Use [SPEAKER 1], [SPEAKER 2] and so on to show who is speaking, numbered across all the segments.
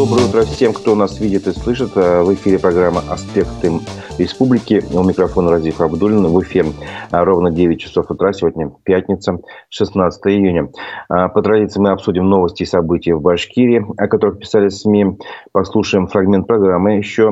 [SPEAKER 1] Доброе утро всем, кто нас видит и слышит. Э, в эфире программа «Аспекты республики». У микрофона Разиф Абдулин. В эфире э, ровно 9 часов утра. Сегодня пятница, 16 июня. Э, по традиции мы обсудим новости и события в Башкирии, о которых писали СМИ. Послушаем фрагмент программы. Еще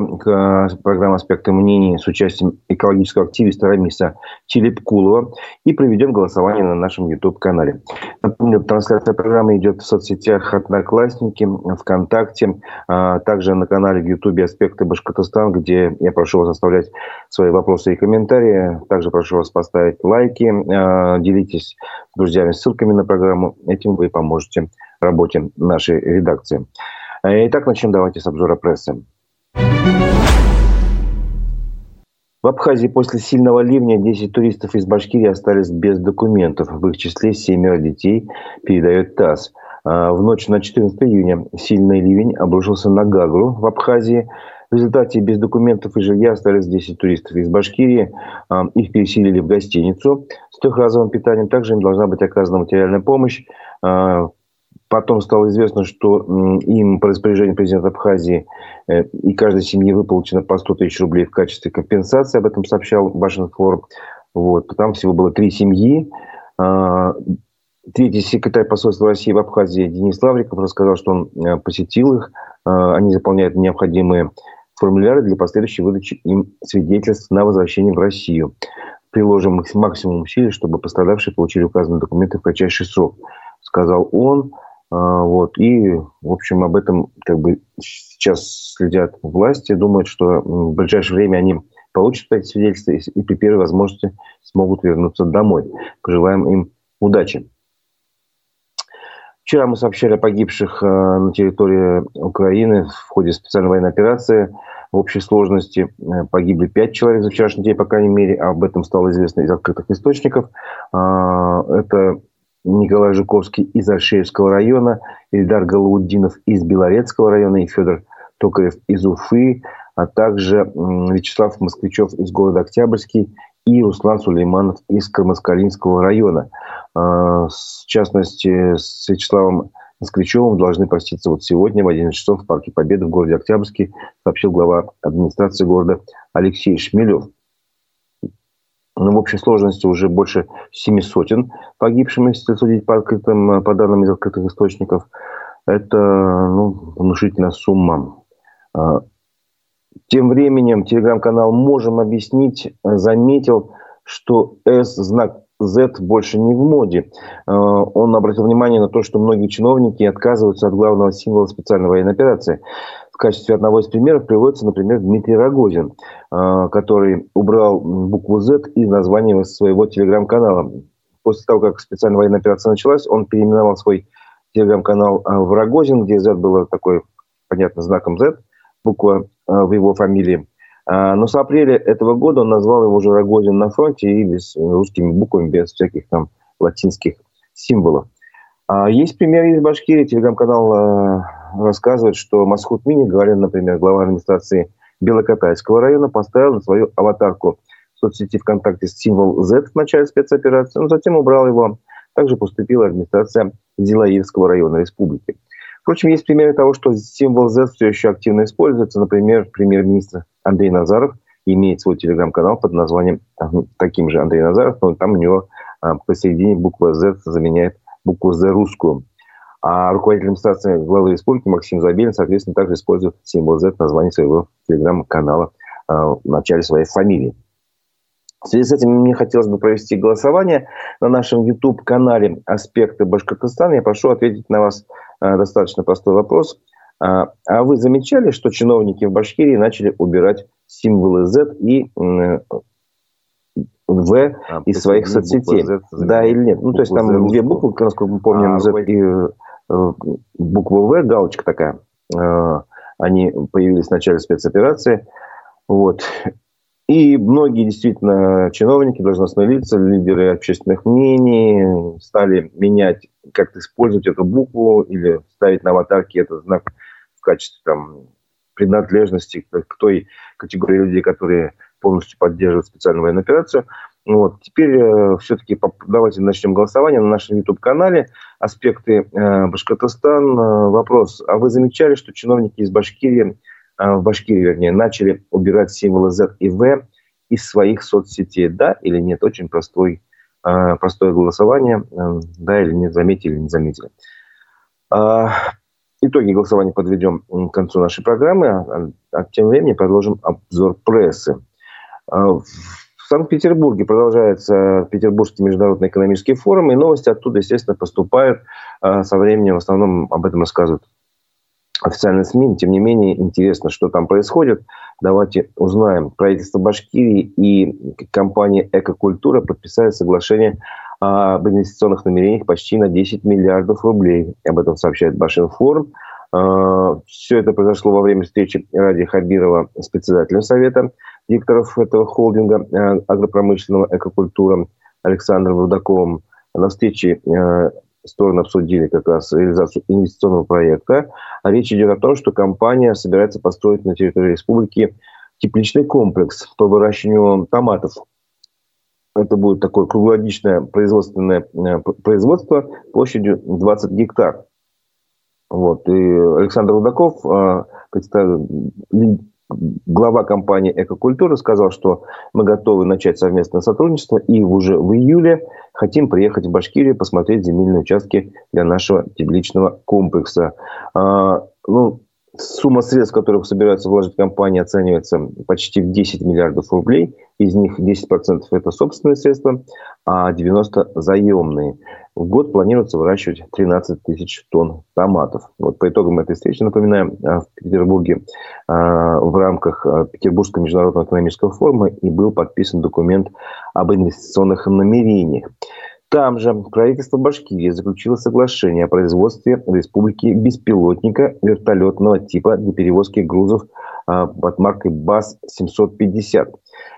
[SPEAKER 1] программа «Аспекты мнений» с участием экологического активиста Рамиса Челепкулова. И проведем голосование на нашем YouTube-канале. Напомню, трансляция программы идет в соцсетях «Одноклассники», ВКонтакте, также на канале в Ютубе «Аспекты Башкортостан», где я прошу вас оставлять свои вопросы и комментарии. Также прошу вас поставить лайки, а, делитесь с друзьями ссылками на программу. Этим вы поможете работе нашей редакции. Итак, начнем давайте с обзора прессы. В Абхазии после сильного ливня 10 туристов из Башкирии остались без документов. В их числе семеро детей, передает ТАСС. А, в ночь на 14 июня сильный ливень обрушился на Гагру в Абхазии. В результате без документов и жилья остались 10 туристов из Башкирии. А, их переселили в гостиницу с трехразовым питанием. Также им должна быть оказана материальная помощь. А, потом стало известно, что им по распоряжению президента Абхазии э, и каждой семье выплачено по 100 тысяч рублей в качестве компенсации. Об этом сообщал Башинфор. Вот. Там всего было три семьи. Третий секретарь посольства России в Абхазии Денис Лавриков рассказал, что он э, посетил их. Э, они заполняют необходимые формуляры для последующей выдачи им свидетельств на возвращение в Россию. Приложим максимум усилий, чтобы пострадавшие получили указанные документы в кратчайший срок, сказал он. Э, вот. И, в общем, об этом как бы сейчас следят власти, думают, что в ближайшее время они получат эти свидетельства и при первой возможности смогут вернуться домой. Пожелаем им удачи. Вчера мы сообщали о погибших э, на территории Украины в ходе специальной военной операции. В общей сложности э, погибли пять человек за вчерашний день, по крайней мере. Об этом стало известно из открытых источников. А, это Николай Жуковский из Альшеевского района, Ильдар Галауддинов из Белорецкого района и Федор Токарев из Уфы, а также Вячеслав Москвичев из города Октябрьский и Руслан Сулейманов из Кармаскалинского района. А, в частности, с Вячеславом Москвичевым должны проститься вот сегодня в 11 часов в Парке Победы в городе Октябрьске, сообщил глава администрации города Алексей Шмелев. Ну, в общей сложности уже больше семи сотен погибшим, если судить по, открытым, по данным из открытых источников. Это ну, внушительная сумма. Тем временем телеграм-канал «Можем объяснить» заметил, что S-знак Z больше не в моде. Э, он обратил внимание на то, что многие чиновники отказываются от главного символа специальной военной операции. В качестве одного из примеров приводится, например, Дмитрий Рогозин, э, который убрал букву Z из названия своего телеграм-канала. После того, как специальная военная операция началась, он переименовал свой телеграм-канал э, в Рогозин, где Z было такой, понятно, знаком Z, буква в его фамилии. А, но с апреля этого года он назвал его уже Рогозин на фронте и без русскими буквами, без всяких там латинских символов. А, есть пример из Башкирии. Телеграм-канал а, рассказывает, что Масхут Мини, говоря, например, глава администрации Белокатайского района, поставил на свою аватарку в соцсети ВКонтакте символ Z в начале спецоперации, но затем убрал его. Также поступила администрация Зилаевского района республики. Впрочем, есть примеры того, что символ Z все еще активно используется. Например, премьер-министр Андрей Назаров имеет свой телеграм-канал под названием таким же Андрей Назаров, но там у него а, посередине буква Z заменяет букву Z русскую. А руководитель администрации главы республики Максим Забелин, соответственно, также использует символ Z в названии своего телеграм-канала а, в начале своей фамилии. В связи с этим мне хотелось бы провести голосование на нашем YouTube-канале «Аспекты Башкортостана». Я прошу ответить на вас достаточно простой вопрос. А, а вы замечали, что чиновники в Башкирии начали убирать символы Z и В а, из своих соцсетей? Z, да или нет? Ну, то есть там две буквы, насколько мы помним, а, Z и э, буква В, галочка такая. Э, они появились в начале спецоперации. Вот. И многие действительно чиновники, должностные лица, лидеры общественных мнений стали менять, как-то использовать эту букву или ставить на аватарке этот знак в качестве там, принадлежности к той категории людей, которые полностью поддерживают специальную военную операцию. Вот. Теперь э, все-таки давайте начнем голосование на нашем YouTube-канале. Аспекты э, Башкортостан. Э, вопрос. А вы замечали, что чиновники из Башкирии, в Башкирии, вернее, начали убирать символы Z и V из своих соцсетей? Да или нет? Очень простой, э, простое голосование. Э, да или нет, заметили или не заметили. Э, итоги голосования подведем к концу нашей программы, а, а тем временем продолжим обзор прессы. Э, Санкт-Петербурге продолжается Петербургский международный экономический форум, и новости оттуда, естественно, поступают. А, со временем в основном об этом рассказывают официальные СМИ. Тем не менее, интересно, что там происходит. Давайте узнаем. Правительство Башкирии и компания «Экокультура» подписали соглашение об инвестиционных намерениях почти на 10 миллиардов рублей. Об этом сообщает Башинформ. А, Все это произошло во время встречи Ради Хабирова с председателем Совета директоров этого холдинга э, агропромышленного экокультура Александром Рудаковым. На встрече э, стороны обсудили как раз реализацию инвестиционного проекта. А речь идет о том, что компания собирается построить на территории республики тепличный комплекс по выращиванию томатов. Это будет такое круглогодичное производственное э, производство площадью 20 гектар. Вот. И Александр Рудаков представил глава компании «Экокультура» сказал, что мы готовы начать совместное сотрудничество и уже в июле хотим приехать в Башкирию посмотреть земельные участки для нашего тепличного комплекса. А, ну, Сумма средств, которых собирается вложить компания, оценивается почти в 10 миллиардов рублей. Из них 10% это собственные средства, а 90% заемные. В год планируется выращивать 13 тысяч тонн томатов. Вот по итогам этой встречи, напоминаем, в Петербурге в рамках Петербургского международного экономического форума и был подписан документ об инвестиционных намерениях. Там же правительство Башкирии заключило соглашение о производстве в республике беспилотника вертолетного типа для перевозки грузов а, под маркой БАС-750.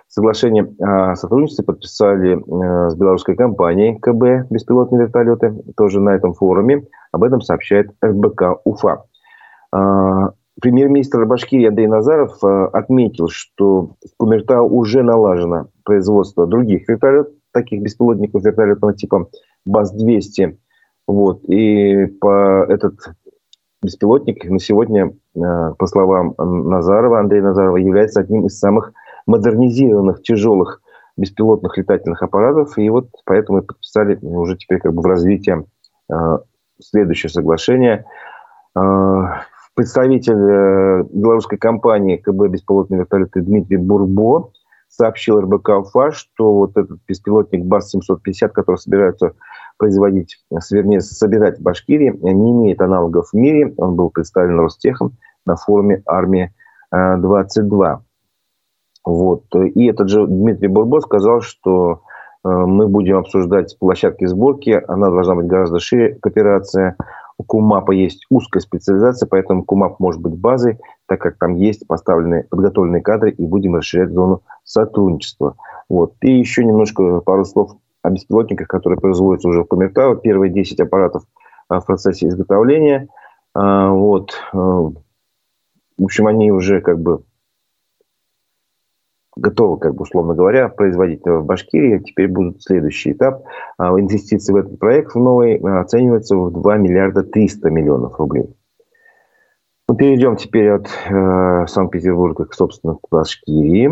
[SPEAKER 1] Соглашение о сотрудничестве подписали а, с белорусской компанией КБ «Беспилотные вертолеты», тоже на этом форуме. Об этом сообщает РБК «Уфа». А, премьер-министр Башкирии Андрей Назаров отметил, что в Кумертау уже налажено производство других вертолетов, таких беспилотников вертолетного типа БАС-200. Вот. И по этот беспилотник на сегодня, э, по словам Назарова, Андрея Назарова, является одним из самых модернизированных тяжелых беспилотных летательных аппаратов. И вот поэтому подписали уже теперь как бы в развитии э, следующее соглашение. Э, представитель белорусской компании КБ «Беспилотные вертолеты» Дмитрий Бурбо сообщил РБК УФА, что вот этот беспилотник БАС-750, который собираются производить, вернее, собирать в Башкирии, не имеет аналогов в мире. Он был представлен Ростехом на форуме «Армия-22». Вот. И этот же Дмитрий Бурбо сказал, что э, мы будем обсуждать площадки сборки. Она должна быть гораздо шире, кооперация. У КУМАПа есть узкая специализация, поэтому КУМАП может быть базой, так как там есть поставленные, подготовленные кадры, и будем расширять зону сотрудничества. Вот. И еще немножко пару слов о беспилотниках, которые производятся уже в Коммертау. Первые 10 аппаратов а, в процессе изготовления. А, вот. Э, в общем, они уже как бы готовы, как бы, условно говоря, производить в Башкирии. Теперь будет следующий этап. А, инвестиции в этот проект в новый оцениваются в 2 миллиарда 300 миллионов рублей. Мы перейдем теперь от э, Санкт-Петербурга, к, собственно, к Башкирии.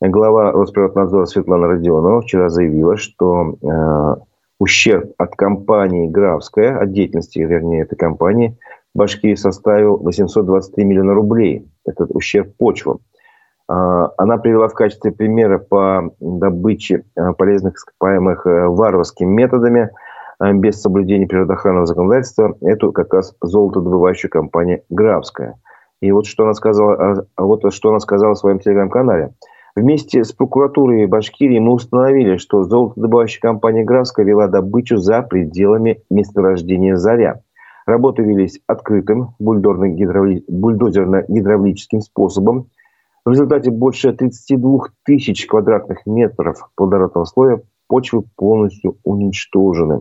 [SPEAKER 1] Глава Росприроднадзора Светлана Родионова вчера заявила, что э, ущерб от компании «Графская», от деятельности, вернее, этой компании, Башкирии составил 823 миллиона рублей. Этот ущерб почвам. Э, она привела в качестве примера по добыче э, полезных ископаемых э, варварскими методами э, без соблюдения природоохранного законодательства. Эту как раз золотодобывающую компанию «Графская». И вот что она сказала, а вот что она сказала в своем телеграм-канале – Вместе с прокуратурой Башкирии мы установили, что золотодобывающая компания «Графская» вела добычу за пределами месторождения «Заря». Работы велись открытым бульдозерно-гидравлическим способом. В результате больше 32 тысяч квадратных метров плодородного слоя почвы полностью уничтожены.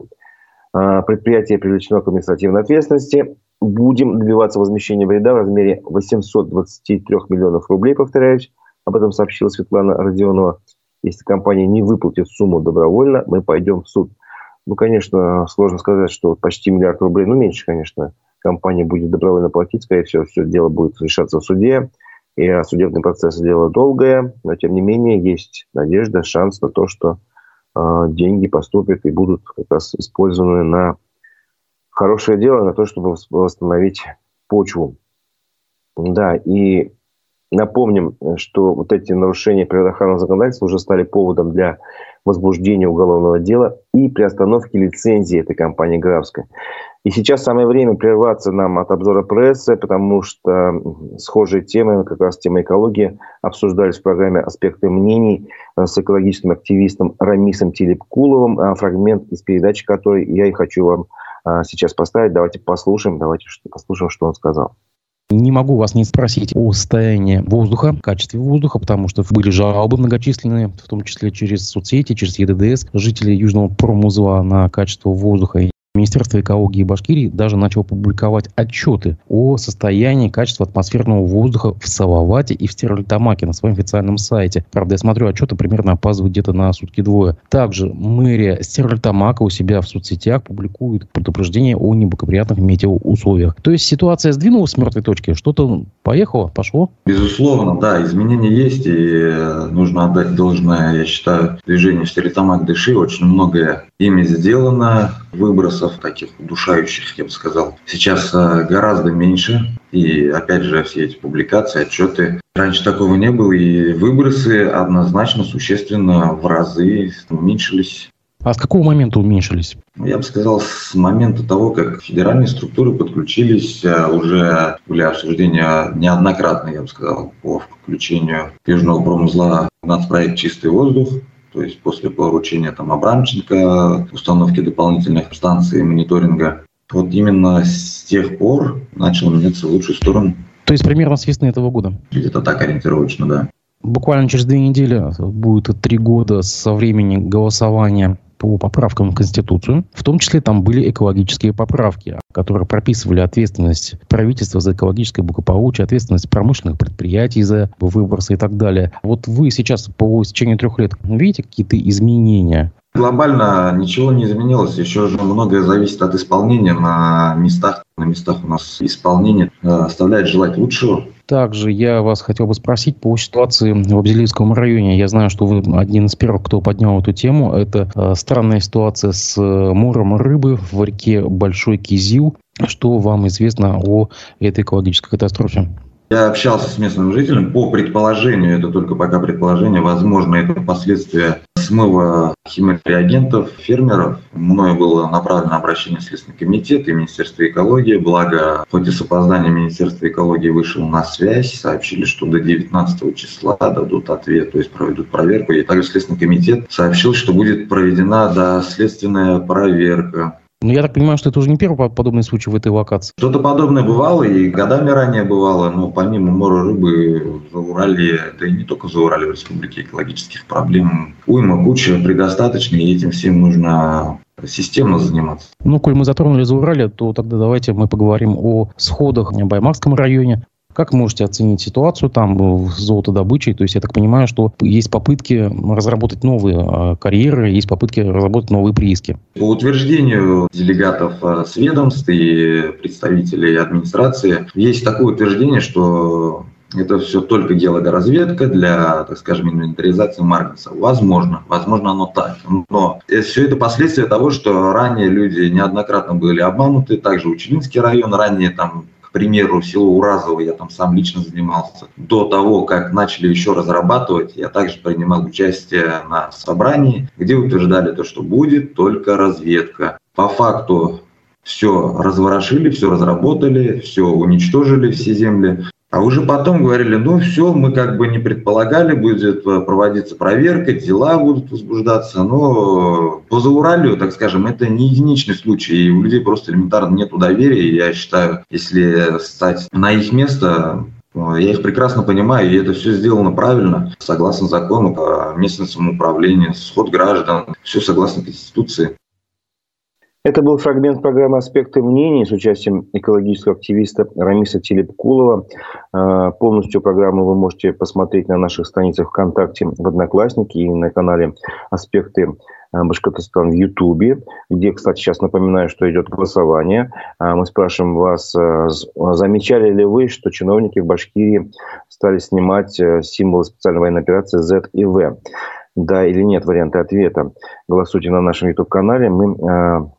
[SPEAKER 1] А, предприятие привлечено к административной ответственности. Будем добиваться возмещения вреда в размере 823 миллионов рублей, повторяюсь, об этом сообщила Светлана Родионова. Если компания не выплатит сумму добровольно, мы пойдем в суд. Ну, конечно, сложно сказать, что почти миллиард рублей, ну, меньше, конечно, компания будет добровольно платить. Скорее всего, все дело будет решаться в суде. И судебный процесс дело долгое, но, тем не менее, есть надежда, шанс на то, что э, деньги поступят и будут как раз использованы на хорошее дело, на то, чтобы восстановить почву. Да, и напомним, что вот эти нарушения природоохранного законодательства уже стали поводом для возбуждения уголовного дела и приостановки лицензии этой компании «Графской». И сейчас самое время прерваться нам от обзора прессы, потому что схожие темы, как раз тема экологии, обсуждались в программе «Аспекты мнений» с экологическим активистом Рамисом Телепкуловым, а фрагмент из передачи, который я и хочу вам а, сейчас поставить. Давайте послушаем, давайте послушаем, что он сказал.
[SPEAKER 2] Не могу вас не спросить о состоянии воздуха, качестве воздуха, потому что были жалобы многочисленные, в том числе через соцсети, через ЕДДС, жителей Южного промузла на качество воздуха. Министерство экологии Башкирии даже начало публиковать отчеты о состоянии качества атмосферного воздуха в Салавате и в Стерлитамаке на своем официальном сайте. Правда, я смотрю, отчеты примерно опаздывают где-то на сутки двое. Также мэрия Стерлитамака у себя в соцсетях публикует предупреждение о неблагоприятных метеоусловиях. То есть ситуация сдвинулась с мертвой точки? Что-то поехало, пошло?
[SPEAKER 3] Безусловно, да, изменения есть, и нужно отдать должное, я считаю, движению Стерлитамак-Дыши. Очень многое ими сделано, выбросов таких удушающих, я бы сказал, сейчас э, гораздо меньше. И опять же, все эти публикации, отчеты. Раньше такого не было, и выбросы однозначно существенно в разы уменьшились.
[SPEAKER 2] А с какого момента уменьшились?
[SPEAKER 3] Ну, я бы сказал, с момента того, как федеральные структуры подключились э, уже были обсуждения неоднократно, я бы сказал, по включению Южного промзла в нацпроект «Чистый воздух», то есть после поручения там Абрамченко, установки дополнительных станций мониторинга. Вот именно с тех пор начал меняться в лучшую сторону.
[SPEAKER 2] То есть примерно с весны этого года?
[SPEAKER 3] Где-то так ориентировочно, да.
[SPEAKER 2] Буквально через две недели будет три года со времени голосования по поправкам в Конституцию. В том числе там были экологические поправки, которые прописывали ответственность правительства за экологическое благополучие, ответственность промышленных предприятий за выбросы и так далее. Вот вы сейчас по истечению трех лет видите какие-то изменения
[SPEAKER 3] Глобально ничего не изменилось. Еще же многое зависит от исполнения на местах. На местах у нас исполнение э, оставляет желать лучшего.
[SPEAKER 2] Также я вас хотел бы спросить по ситуации в Абзелийском районе. Я знаю, что вы один из первых, кто поднял эту тему. Это э, странная ситуация с э, мором рыбы в реке Большой Кизил. Что вам известно о этой экологической катастрофе?
[SPEAKER 3] Я общался с местным жителем. По предположению, это только пока предположение, возможно, это последствия смыва химреагентов фермеров. Мною было направлено обращение в Следственный комитет и Министерство экологии. Благо, хоть и с опозданием Министерство экологии вышел на связь, сообщили, что до 19 числа дадут ответ, то есть проведут проверку. И также Следственный комитет сообщил, что будет проведена доследственная проверка.
[SPEAKER 2] Ну, я так понимаю, что это уже не первый подобный случай в этой локации.
[SPEAKER 3] Что-то подобное бывало и годами ранее бывало, но помимо мора рыбы в Урале, да и не только за Урале, в республике экологических проблем уйма, куча предостаточно, и этим всем нужно системно заниматься.
[SPEAKER 2] Ну, коль мы затронули за Урале, то тогда давайте мы поговорим о сходах в Баймакском районе. Как можете оценить ситуацию там с золотодобычей? То есть я так понимаю, что есть попытки разработать новые а, карьеры, есть попытки разработать новые прииски.
[SPEAKER 3] По утверждению делегатов а, с ведомств и представителей администрации, есть такое утверждение, что это все только геологоразведка для, так скажем, инвентаризации Марганца. Возможно, возможно оно так. Но все это последствия того, что ранее люди неоднократно были обмануты. Также Учелинский район ранее там примеру, село Уразово я там сам лично занимался. До того, как начали еще разрабатывать, я также принимал участие на собрании, где утверждали то, что будет только разведка. По факту все разворошили, все разработали, все уничтожили, все земли. А уже потом говорили, ну все, мы как бы не предполагали, будет проводиться проверка, дела будут возбуждаться, но по Зауралью, так скажем, это не единичный случай, и у людей просто элементарно нет доверия, я считаю, если стать на их место, э, я их прекрасно понимаю, и это все сделано правильно, согласно закону по местному самоуправлению, сход граждан, все согласно Конституции.
[SPEAKER 1] Это был фрагмент программы «Аспекты мнений» с участием экологического активиста Рамиса Телепкулова. А, полностью программу вы можете посмотреть на наших страницах ВКонтакте, в Одноклассники и на канале «Аспекты Башкортостан» в Ютубе, где, кстати, сейчас напоминаю, что идет голосование. А, мы спрашиваем вас, замечали ли вы, что чиновники в Башкирии стали снимать э, символы специальной военной операции Z и В? Да или нет варианты ответа. Голосуйте на нашем YouTube-канале. Мы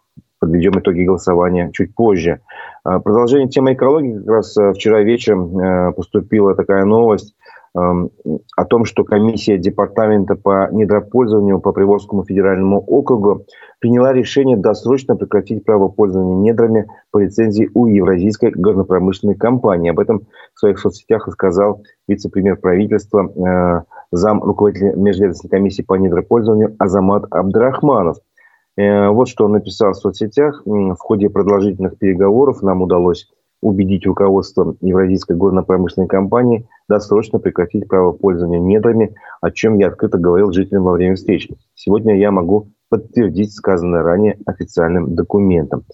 [SPEAKER 1] подведем итоги голосования чуть позже. А, продолжение темы экологии. Как раз э, вчера вечером э, поступила такая новость эм, о том, что комиссия департамента по недропользованию по Приволжскому федеральному округу приняла решение досрочно прекратить право пользования недрами по лицензии у Евразийской горнопромышленной компании. Об этом в своих соцсетях рассказал вице-премьер правительства, э, зам руководителя межведомственной комиссии по недропользованию Азамат Абдрахманов – вот что он написал в соцсетях. В ходе продолжительных переговоров нам удалось убедить руководство Евразийской горно-промышленной компании досрочно прекратить право пользования недрами, о чем я открыто говорил жителям во время встречи. Сегодня я могу подтвердить сказанное ранее официальным документом.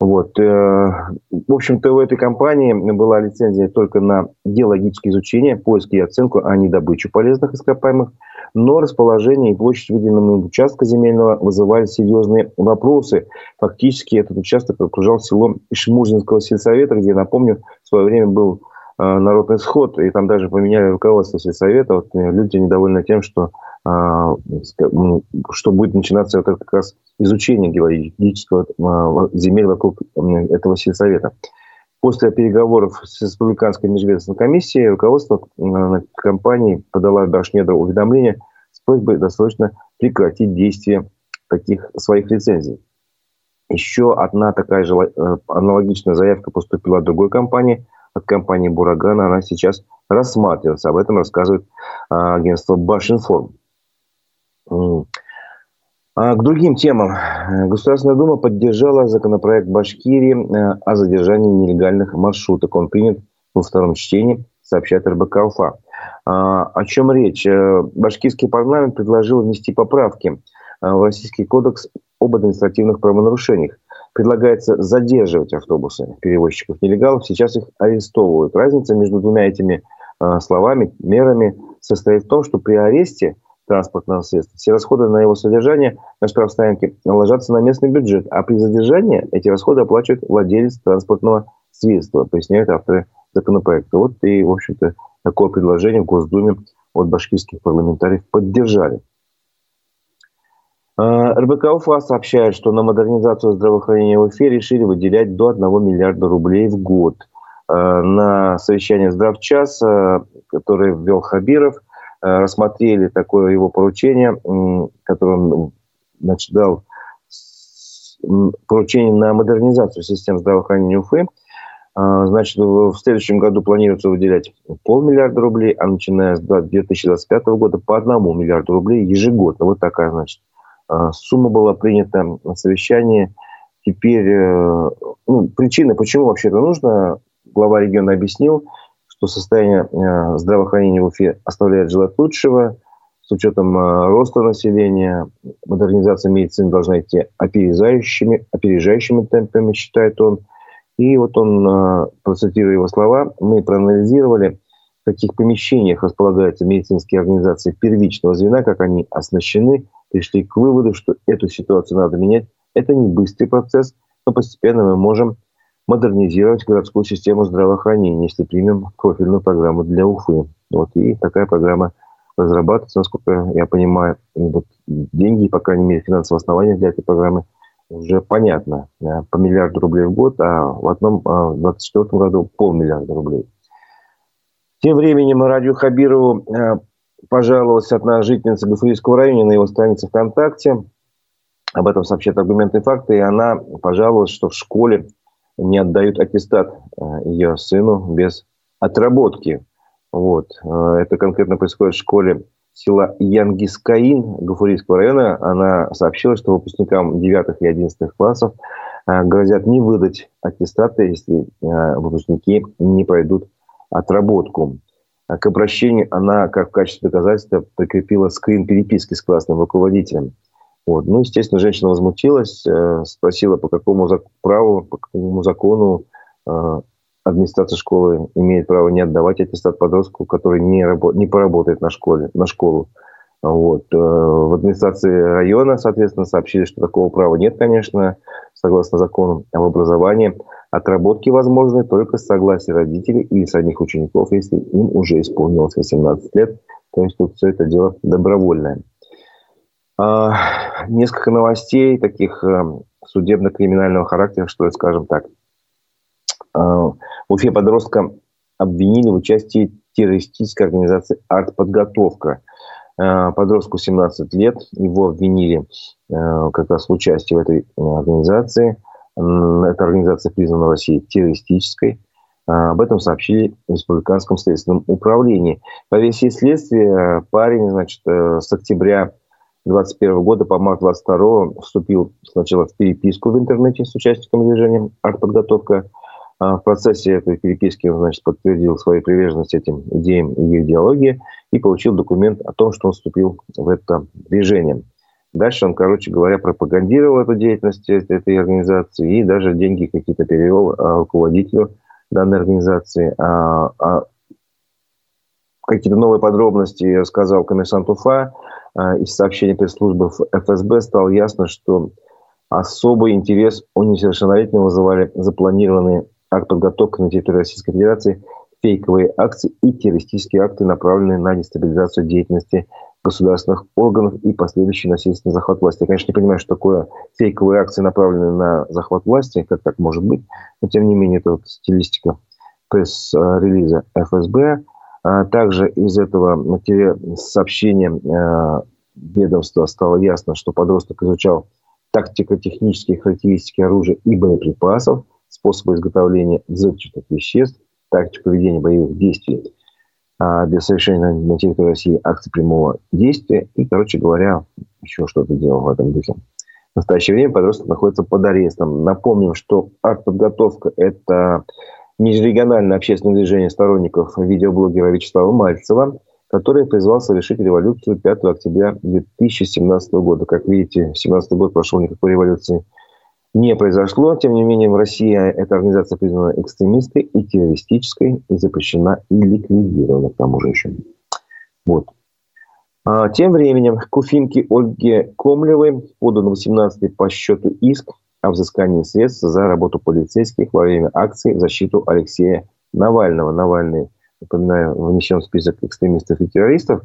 [SPEAKER 1] Вот. Э, в общем-то, у этой компании была лицензия только на геологическое изучение, поиск и оценку, а не добычу полезных ископаемых – но расположение и площадь выделенного участка земельного вызывали серьезные вопросы. Фактически этот участок окружал село Ишмужинского сельсовета, где, напомню, в свое время был э, народный сход, и там даже поменяли руководство сельсовета. Вот э, люди недовольны тем, что, э, ну, что будет начинаться вот как раз изучение геологического земель вокруг этого сельсовета. После переговоров с Республиканской межведомственной комиссией руководство компании подало Башнедро уведомление с просьбой досрочно прекратить действие таких своих лицензий. Еще одна такая же э, аналогичная заявка поступила от другой компании, от компании Бурагана. Она сейчас рассматривается. Об этом рассказывает а, агентство Башинформ. А к другим темам. Государственная Дума поддержала законопроект Башкирии э, о задержании нелегальных маршруток. Он принят во втором чтении, сообщает РБК УФА. А, о чем речь? Э, башкирский парламент предложил внести поправки э, в Российский кодекс об административных правонарушениях. Предлагается задерживать автобусы перевозчиков-нелегалов. Сейчас их арестовывают. Разница между двумя этими словами, мерами состоит в том, что при аресте – транспортного средства. Все расходы на его содержание на штрафстоянке ложатся на местный бюджет, а при задержании эти расходы оплачивает владелец транспортного средства, поясняют авторы законопроекта. Вот и, в общем-то, такое предложение в Госдуме от башкирских парламентариев поддержали. А, РБК Уфа сообщает, что на модернизацию здравоохранения в Уфе решили выделять до 1 миллиарда рублей в год. А, на совещании «Здравчас», а, которое ввел Хабиров – рассмотрели такое его поручение, которое он значит, дал поручение на модернизацию систем здравоохранения Уфы. А, значит, в следующем году планируется выделять полмиллиарда рублей, а начиная с 2025 года по одному миллиарду рублей ежегодно. Вот такая, значит, а, сумма была принята на совещании. Теперь, э, ну, причина, почему вообще это нужно, глава региона объяснил – что состояние э, здравоохранения в Уфе оставляет желать лучшего. С учетом э, роста населения, модернизация медицины должна идти опережающими, опережающими темпами, считает он. И вот он, э, процитирую его слова, мы проанализировали, в каких помещениях располагаются медицинские организации первичного звена, как они оснащены, пришли к выводу, что эту ситуацию надо менять. Это не быстрый процесс, но постепенно мы можем модернизировать городскую систему здравоохранения, если примем профильную программу для Уфы. Вот, и такая программа разрабатывается, насколько я понимаю. Вот, деньги, по крайней мере, финансовое основание для этой программы уже понятно. По миллиарду рублей в год, а в одном, а в 2024 году полмиллиарда рублей. Тем временем Радио Хабирову э, пожаловалась одна жительница Гафурийского района на его странице ВКонтакте. Об этом сообщают аргументы и факты. И она пожаловалась, что в школе не отдают аттестат э, ее сыну без отработки. Вот. Э, это конкретно происходит в школе села Янгискаин Гафурийского района. Она сообщила, что выпускникам 9 и 11 классов э, грозят не выдать аттестаты, если выпускники не пройдут отработку. К обращению она, как в качестве доказательства, прикрепила скрин переписки с классным руководителем. Вот. Ну, естественно, женщина возмутилась, э, спросила, по какому праву, по какому закону э, администрация школы имеет право не отдавать аттестат подростку, который не, работ, не поработает на, школе, на школу. Вот. Э, в администрации района, соответственно, сообщили, что такого права нет, конечно, согласно закону об образовании. Отработки возможны только с согласия родителей или самих учеников, если им уже исполнилось 18 лет. То есть тут все это дело добровольное. А, несколько новостей таких э, судебно-криминального характера, что ли, скажем так. А, в Уфе подростка обвинили в участии террористической организации «Артподготовка». А, подростку 17 лет, его обвинили э, как раз в участии в этой организации. Эта организация признана в России террористической. Об этом сообщили в Республиканском следственном управлении. По версии следствия, парень, значит, э, с октября 2021 года по март 2022 вступил сначала в переписку в интернете с участниками движения «Артподготовка». А в процессе этой переписки он, значит, подтвердил свою приверженность этим идеям и идеологии и получил документ о том, что он вступил в это движение. Дальше он, короче говоря, пропагандировал эту деятельность этой организации и даже деньги какие-то перевел а, руководителю данной организации. А, а какие-то новые подробности рассказал коммерсант Уфа. А, из сообщений пресс-службы ФСБ стало ясно, что особый интерес у несовершеннолетних вызывали запланированные акт подготовки на территории Российской Федерации, фейковые акции и террористические акты, направленные на дестабилизацию деятельности государственных органов и последующий насильственный захват власти. Я, конечно, не понимаю, что такое фейковые акции, направленные на захват власти, как так может быть, но тем не менее это вот стилистика пресс-релиза ФСБ. А также из этого сообщения э, ведомства стало ясно, что подросток изучал тактико-технические характеристики оружия и боеприпасов, способы изготовления взрывчатых веществ, тактику ведения боевых действий а, для совершения на территории России акций прямого действия и, короче говоря, еще что-то делал в этом духе. В настоящее время подросток находится под арестом. Напомним, что артподготовка – это межрегиональное общественное движение сторонников видеоблогера Вячеслава Мальцева, который призвал совершить революцию 5 октября 2017 года. Как видите, 2017 год прошел, никакой революции не произошло. Тем не менее, в России эта организация признана экстремистской и террористической и запрещена и ликвидирована к тому же еще. Вот. А тем временем к Уфимке Ольге Комлевой подан 18 по счету иск о взыскании средств за работу полицейских во время акции в защиту Алексея Навального. Навальный, напоминаю, внесен в список экстремистов и террористов.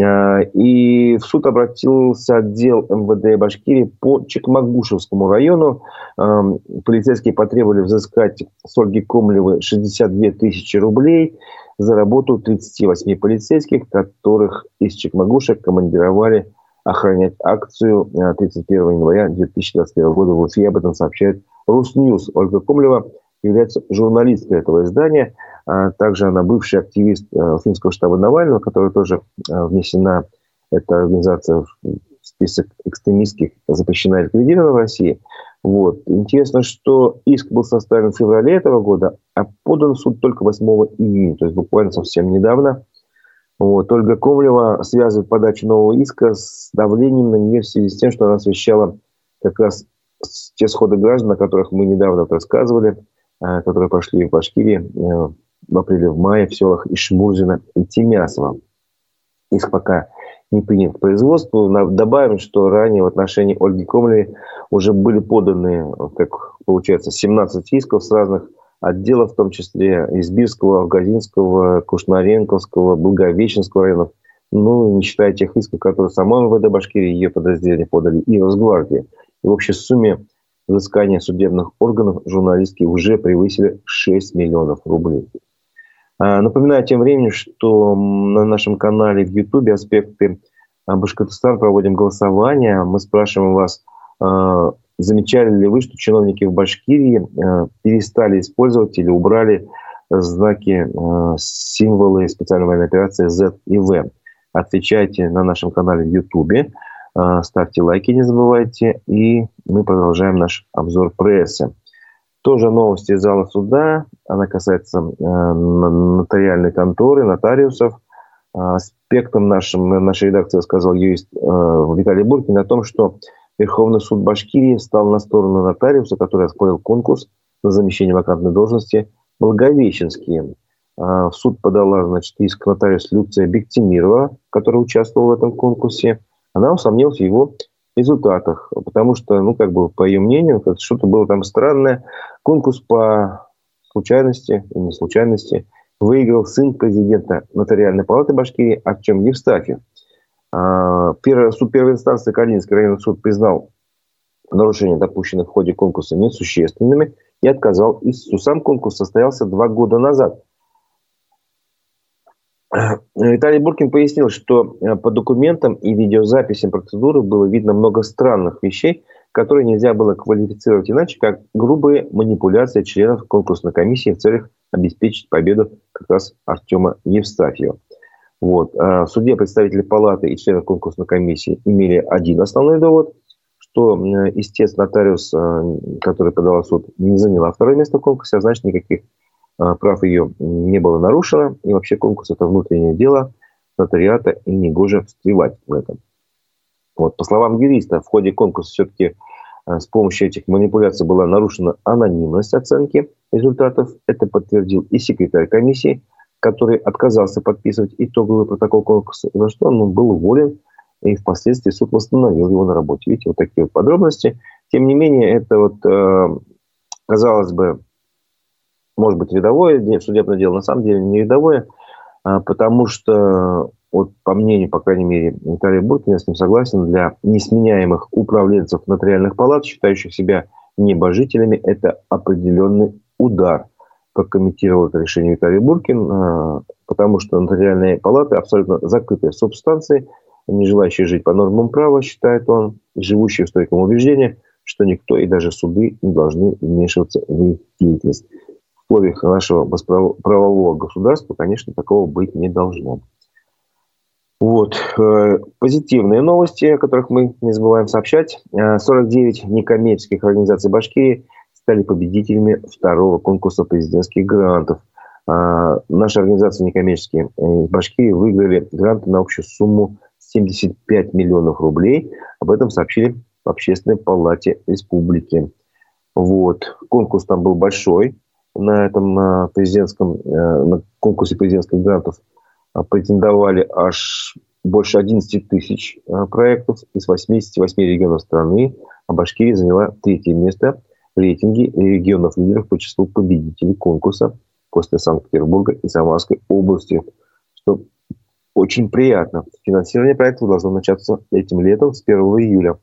[SPEAKER 1] А, и в суд обратился отдел МВД Башкирии по Чекмагушевскому району. А, полицейские потребовали взыскать с Ольги Комлевой 62 тысячи рублей за работу 38 полицейских, которых из Чекмагушек командировали охранять акцию 31 э, января 2021 года в Уфе. Об этом сообщает Русньюз. Ольга Комлева является журналисткой этого издания. А также она бывший активист э, финского штаба Навального, который тоже э, внесена, эта организация в список экстремистских, запрещена и ликвидирована в России. Вот. Интересно, что иск был составлен в феврале этого года, а подан в суд только 8 июня, то есть буквально совсем недавно. Вот. Ольга Комлева связывает подачу нового иска с давлением на нее в связи с тем, что она освещала как раз те сходы граждан, о которых мы недавно рассказывали, которые прошли в Башкирии э, в апреле, в селах Ишмурзина и Тимясово. Иск пока не принят к производству. Добавим, что ранее в отношении Ольги Комлевой уже были поданы, как получается, 17 исков с разных отделов, в том числе Избирского, Авгазинского, Кушнаренковского, Благовещенского районов, ну, не считая тех исков, которые сама МВД Башкирии и ее подразделения подали, и Росгвардии. И в общей сумме взыскания судебных органов журналистки уже превысили 6 миллионов рублей. А, напоминаю тем временем, что на нашем канале в Ютубе «Аспекты Башкортостана» проводим голосование. Мы спрашиваем вас, а, Замечали ли вы, что чиновники в Башкирии э, перестали использовать или убрали знаки, символы специальной военной операции Z и V? Отвечайте на нашем канале в YouTube, ставьте лайки, не забывайте, и мы продолжаем наш обзор прессы. Тоже новости из зала суда. Она касается нотариальной конторы, нотариусов. Аспектом нашим, нашей редакции сказал юрист Виталий Буркин о том, что Верховный суд Башкирии стал на сторону нотариуса, который оспорил конкурс на замещение вакантной должности Благовещенские. А, в суд подала, значит, иск нотариус Люция Бектимирова, которая участвовала в этом конкурсе. Она усомнилась в его результатах, потому что, ну, как бы, по ее мнению, как что-то было там странное. Конкурс по случайности и не случайности выиграл сын президента Нотариальной палаты Башкирии Артем Евстафьев. А, первый, суд первой инстанции Калининский районный суд признал нарушения, допущенных в ходе конкурса, несущественными и отказал иску. Сам конкурс состоялся два года назад. Виталий Буркин пояснил, что э, по документам и видеозаписям процедуры было видно много странных вещей, которые нельзя было квалифицировать иначе, как грубые манипуляции членов конкурсной комиссии в целях обеспечить победу как раз Артема Евстафьева. Вот. А в суде представители палаты и членов конкурсной комиссии имели один основной довод, что истец нотариус, э, который подал суд, не заняла второе место в конкурсе, а значит никаких э, прав ее не было нарушено. И вообще конкурс – это внутреннее дело нотариата, и не гоже встревать в этом. Вот. По словам юриста, в ходе конкурса все-таки э, с помощью этих манипуляций была нарушена анонимность оценки результатов. Это подтвердил и секретарь комиссии, который отказался подписывать итоговый протокол конкурса, за что он был уволен, и впоследствии суд восстановил его на работе. Видите, вот такие вот подробности. Тем не менее, это вот, э, казалось бы, может быть, рядовое судебное дело, на самом деле не рядовое, а, потому что, вот, по мнению, по крайней мере, Виталия Буркина, я с ним согласен, для несменяемых управленцев нотариальных палат, считающих себя небожителями, это определенный удар – прокомментировал это решение Виталий Буркин, э, потому что нотариальные палаты абсолютно закрытые субстанции, не желающие жить по нормам права, считает он, живущие в стойком убеждении, что никто и даже суды не должны вмешиваться в их деятельность. Условиях нашего правового государства, конечно, такого быть не должно. Вот. Э, позитивные новости, о которых мы не забываем сообщать. 49 э, некоммерческих организаций Башкирии – стали победителями второго конкурса президентских грантов. А, наша организация некоммерческие э, из Башкирии выиграли гранты на общую сумму 75 миллионов рублей. Об этом сообщили в Общественной палате республики. Вот. Конкурс там был большой. На этом президентском, э, на конкурсе президентских грантов а, претендовали аж больше 11 тысяч а, проектов из 88 регионов страны. А Башкирия заняла третье место рейтинге регионов лидеров по числу победителей конкурса после Санкт-Петербурга и Самарской области, что очень приятно. Финансирование проекта должно начаться этим летом с 1 июля.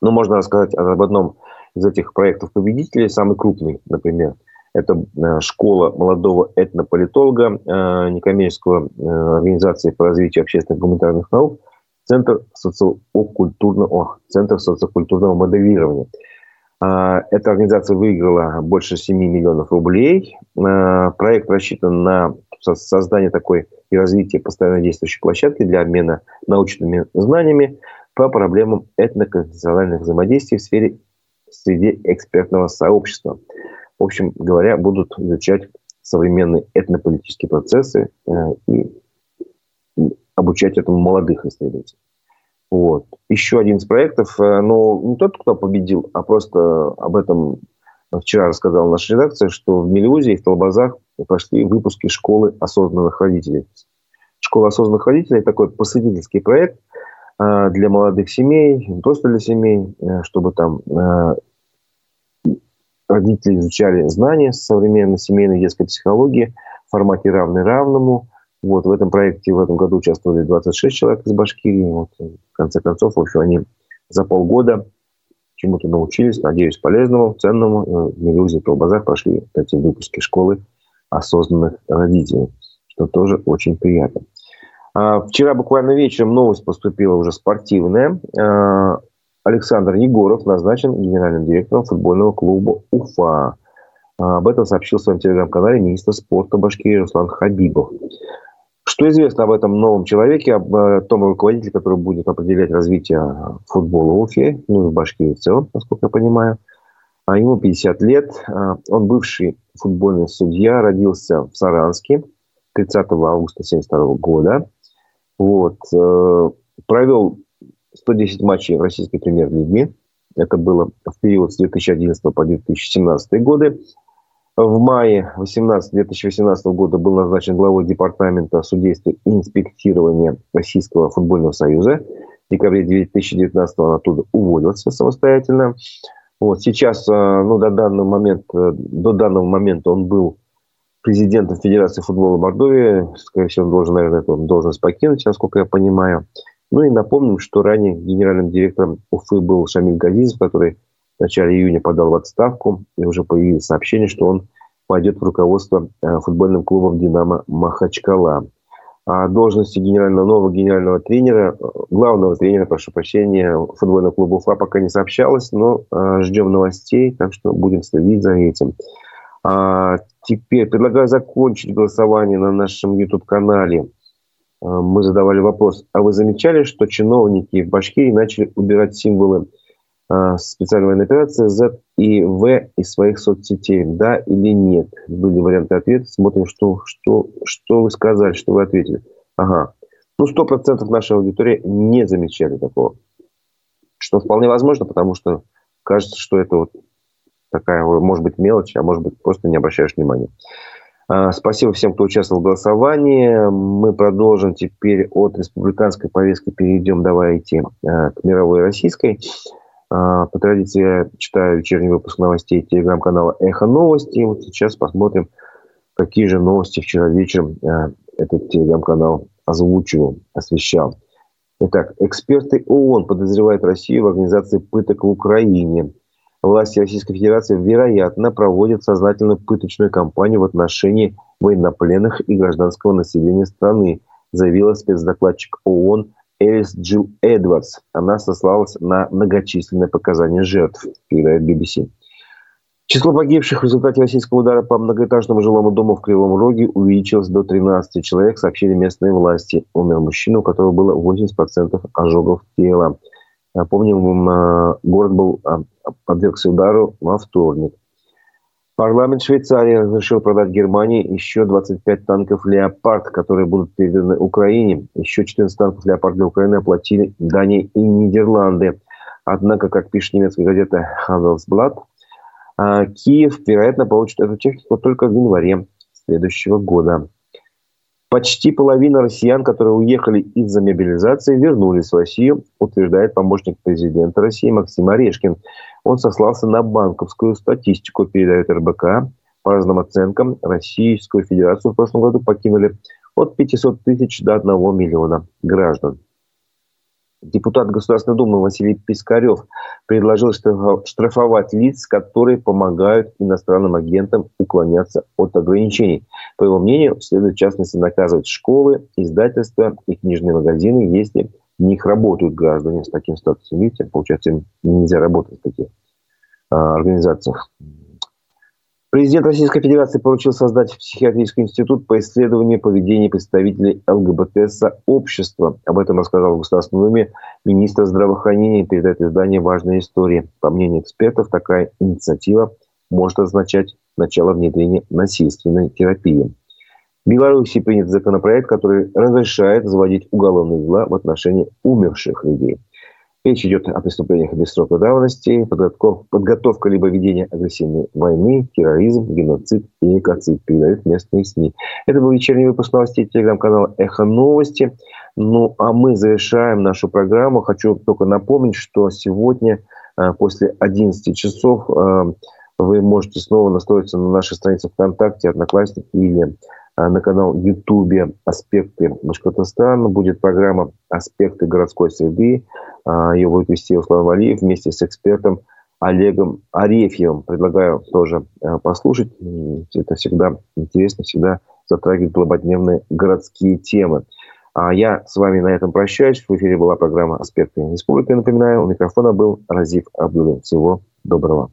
[SPEAKER 1] Но можно рассказать об одном из этих проектов победителей, самый крупный, например. Это э, школа молодого этнополитолога э, некоммерческого э, организации по развитию общественных гуманитарных наук, Центр социокультурного, Центр социокультурного моделирования – эта организация выиграла больше 7 миллионов рублей. Проект рассчитан на создание такой и развитие постоянно действующей площадки для обмена научными знаниями по проблемам этноконфессиональных взаимодействий в сфере среди экспертного сообщества. В общем говоря, будут изучать современные этнополитические процессы э, и обучать этому молодых исследователей. Вот. Еще один из проектов, э, но не тот, кто победил, а просто об этом вчера рассказала наша редакция, что в Мелиузе и в Толбазах прошли выпуски школы осознанных родителей. Школа осознанных родителей – такой посредительский проект э, для молодых семей, не просто для семей, чтобы там родители изучали знания современной семейной детской психологии в формате равный равному – вот, в этом проекте в этом году участвовали 26 человек из Башкирии. Вот, в конце концов, в общем, они за полгода чему-то научились, надеюсь, полезному, ценному. Э, в Мелюзе Толбазар прошли эти выпуски школы осознанных родителей, что тоже очень приятно. А, вчера буквально вечером новость поступила уже спортивная. Александр Егоров назначен генеральным директором футбольного клуба «Уфа». А, об этом сообщил в своем телеграм-канале министр спорта Башкирии Руслан Хабибов. Что известно об этом новом человеке, об э, том руководителе, который будет определять развитие футбола в Уфе, ну и в Башкирии в целом, насколько я понимаю. А ему 50 лет. А, он бывший футбольный судья, родился в Саранске 30 августа 1972 года. Вот. Э, провел 110 матчей в российской премьер-лиге. Это было в период с 2011 по 2017 годы. В мае 18, 2018 года был назначен главой Департамента судейства и инспектирования Российского футбольного союза. В декабре 2019 он оттуда уволился самостоятельно. Вот сейчас, э, ну, до данного момента, э, до данного момента он был президентом Федерации футбола Мордовии. Скорее всего, он должен, наверное, эту должность покинуть, насколько я понимаю. Ну и напомним, что ранее генеральным директором Уфы был Шамиль Газизов, который в начале июня подал в отставку. И уже появились сообщения, что он пойдет в руководство э, футбольным клубом «Динамо Махачкала». А должности генерального, нового генерального тренера, главного тренера, прошу прощения, футбольного клуба Уфа пока не сообщалось, но э, ждем новостей, так что будем следить за этим. А теперь предлагаю закончить голосование на нашем YouTube-канале. А, мы задавали вопрос, а вы замечали, что чиновники в Башкирии начали убирать символы а, специальной военной операции Z и В из своих соцсетей, да или нет? Были варианты ответа, смотрим, что, что, что вы сказали, что вы ответили. Ага. Ну, сто процентов нашей аудитории не замечали такого. Что вполне возможно, потому что кажется, что это вот такая, может быть, мелочь, а может быть, просто не обращаешь внимания. А, спасибо всем, кто участвовал в голосовании. Мы продолжим теперь от республиканской повестки, перейдем, давайте, а, к мировой российской. А, по традиции я читаю вечерний выпуск новостей телеграм-канала «Эхо новости». И вот сейчас посмотрим, какие же новости вчера вечером этот телеграм-канал озвучивал, освещал. Итак, эксперты ООН подозревают Россию в организации пыток в Украине – власти Российской Федерации, вероятно, проводят сознательную пыточную кампанию в отношении военнопленных и гражданского населения страны, заявила спецдокладчик ООН Элис Джилл Эдвардс. Она сослалась на многочисленные показания жертв, передает BBC. Число погибших в результате российского удара по многоэтажному жилому дому в Кривом Роге увеличилось до 13 человек, сообщили местные власти. Умер мужчина, у которого было 80% ожогов тела. Напомним, э, город был э, подвергся удару во вторник. Парламент Швейцарии разрешил продать Германии еще 25 танков «Леопард», которые будут переданы Украине. Еще 14 танков «Леопард» для Украины оплатили Дания и Нидерланды. Однако, как пишет немецкая газета «Handelsblatt», Киев, вероятно, получит эту технику только в январе следующего года. Почти половина россиян, которые уехали из-за мобилизации, вернулись в Россию, утверждает помощник президента России Максим Орешкин. Он сослался на банковскую статистику, передает РБК. По разным оценкам, Российскую Федерацию в прошлом году покинули от 500 тысяч до 1 миллиона граждан. Депутат Государственной Думы Василий Пискарев предложил штрафовать лиц, которые помогают иностранным агентам уклоняться от ограничений. По его мнению, следует в частности наказывать школы, издательства и книжные магазины, если в них работают граждане с таким статусом. Видите, получается, им нельзя работать в таких а, организациях. Президент Российской Федерации поручил создать психиатрический институт по исследованию поведения представителей ЛГБТ-сообщества. Об этом рассказал в Государственном Думе министр здравоохранения, передает издание «Важные истории». По мнению экспертов, такая инициатива может означать начало внедрения насильственной терапии. В Беларуси принят законопроект, который разрешает заводить уголовные дела в отношении умерших людей – Речь идет о преступлениях без срока давности, подготовка, либо ведение агрессивной войны, терроризм, геноцид и экоцид, передают местные СМИ. Это был вечерний выпуск новостей телеграм-канала «Эхо новости». Ну, а мы завершаем нашу программу. Хочу только напомнить, что сегодня э, после 11 часов э, вы можете снова настроиться на нашей странице ВКонтакте, Одноклассник или на канал Ютубе «Аспекты Башкортостана». Будет программа «Аспекты городской среды». А, Ее будет вести Руслан Валиев вместе с экспертом Олегом Арефьевым. Предлагаю тоже а, послушать. Это всегда интересно, всегда затрагивает злободневные городские темы. А я с вами на этом прощаюсь. В эфире была программа «Аспекты республики». Напоминаю, у микрофона был Разив Абдулин. Всего доброго.